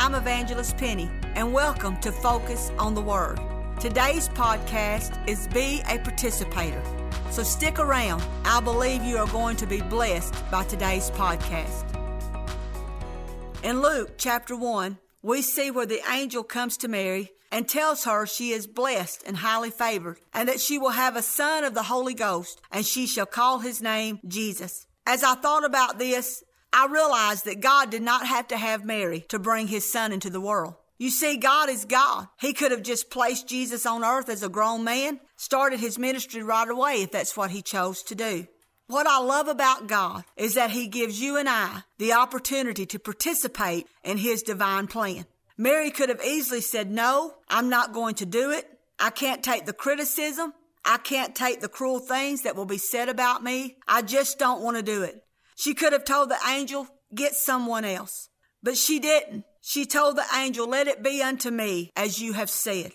I'm Evangelist Penny, and welcome to Focus on the Word. Today's podcast is Be a Participator. So stick around. I believe you are going to be blessed by today's podcast. In Luke chapter 1, we see where the angel comes to Mary and tells her she is blessed and highly favored, and that she will have a son of the Holy Ghost, and she shall call his name Jesus. As I thought about this, I realized that God did not have to have Mary to bring his son into the world. You see, God is God. He could have just placed Jesus on earth as a grown man, started his ministry right away if that's what he chose to do. What I love about God is that he gives you and I the opportunity to participate in his divine plan. Mary could have easily said, no, I'm not going to do it. I can't take the criticism. I can't take the cruel things that will be said about me. I just don't want to do it. She could have told the angel, get someone else. But she didn't. She told the angel, let it be unto me as you have said.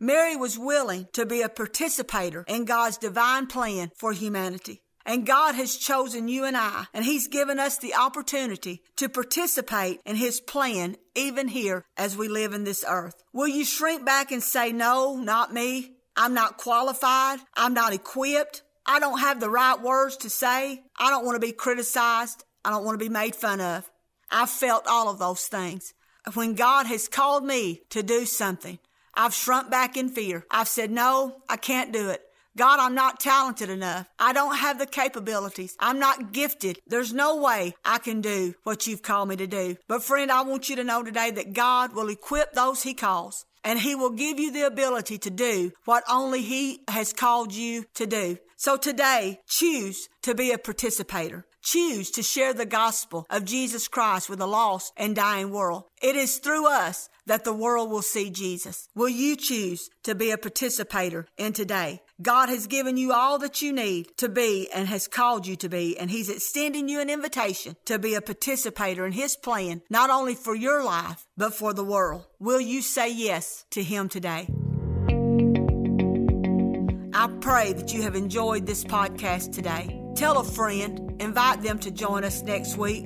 Mary was willing to be a participator in God's divine plan for humanity. And God has chosen you and I, and He's given us the opportunity to participate in His plan even here as we live in this earth. Will you shrink back and say, no, not me? I'm not qualified. I'm not equipped. I don't have the right words to say. I don't want to be criticized. I don't want to be made fun of. I've felt all of those things. When God has called me to do something, I've shrunk back in fear. I've said, no, I can't do it. God, I'm not talented enough. I don't have the capabilities. I'm not gifted. There's no way I can do what you've called me to do. But friend, I want you to know today that God will equip those he calls and he will give you the ability to do what only he has called you to do. So today, choose to be a participator. Choose to share the gospel of Jesus Christ with a lost and dying world. It is through us that the world will see Jesus. Will you choose to be a participator in today? God has given you all that you need to be and has called you to be, and He's extending you an invitation to be a participator in His plan, not only for your life, but for the world. Will you say yes to Him today? I pray that you have enjoyed this podcast today. Tell a friend, invite them to join us next week.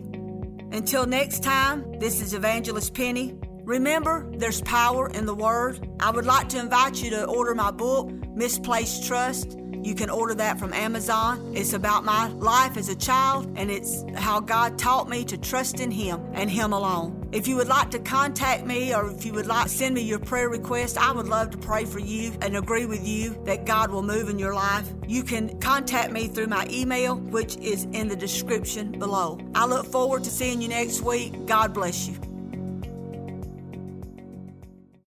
Until next time, this is Evangelist Penny. Remember, there's power in the Word. I would like to invite you to order my book, Misplaced Trust. You can order that from Amazon. It's about my life as a child, and it's how God taught me to trust in Him and Him alone. If you would like to contact me or if you would like send me your prayer request, I would love to pray for you and agree with you that God will move in your life. You can contact me through my email, which is in the description below. I look forward to seeing you next week. God bless you.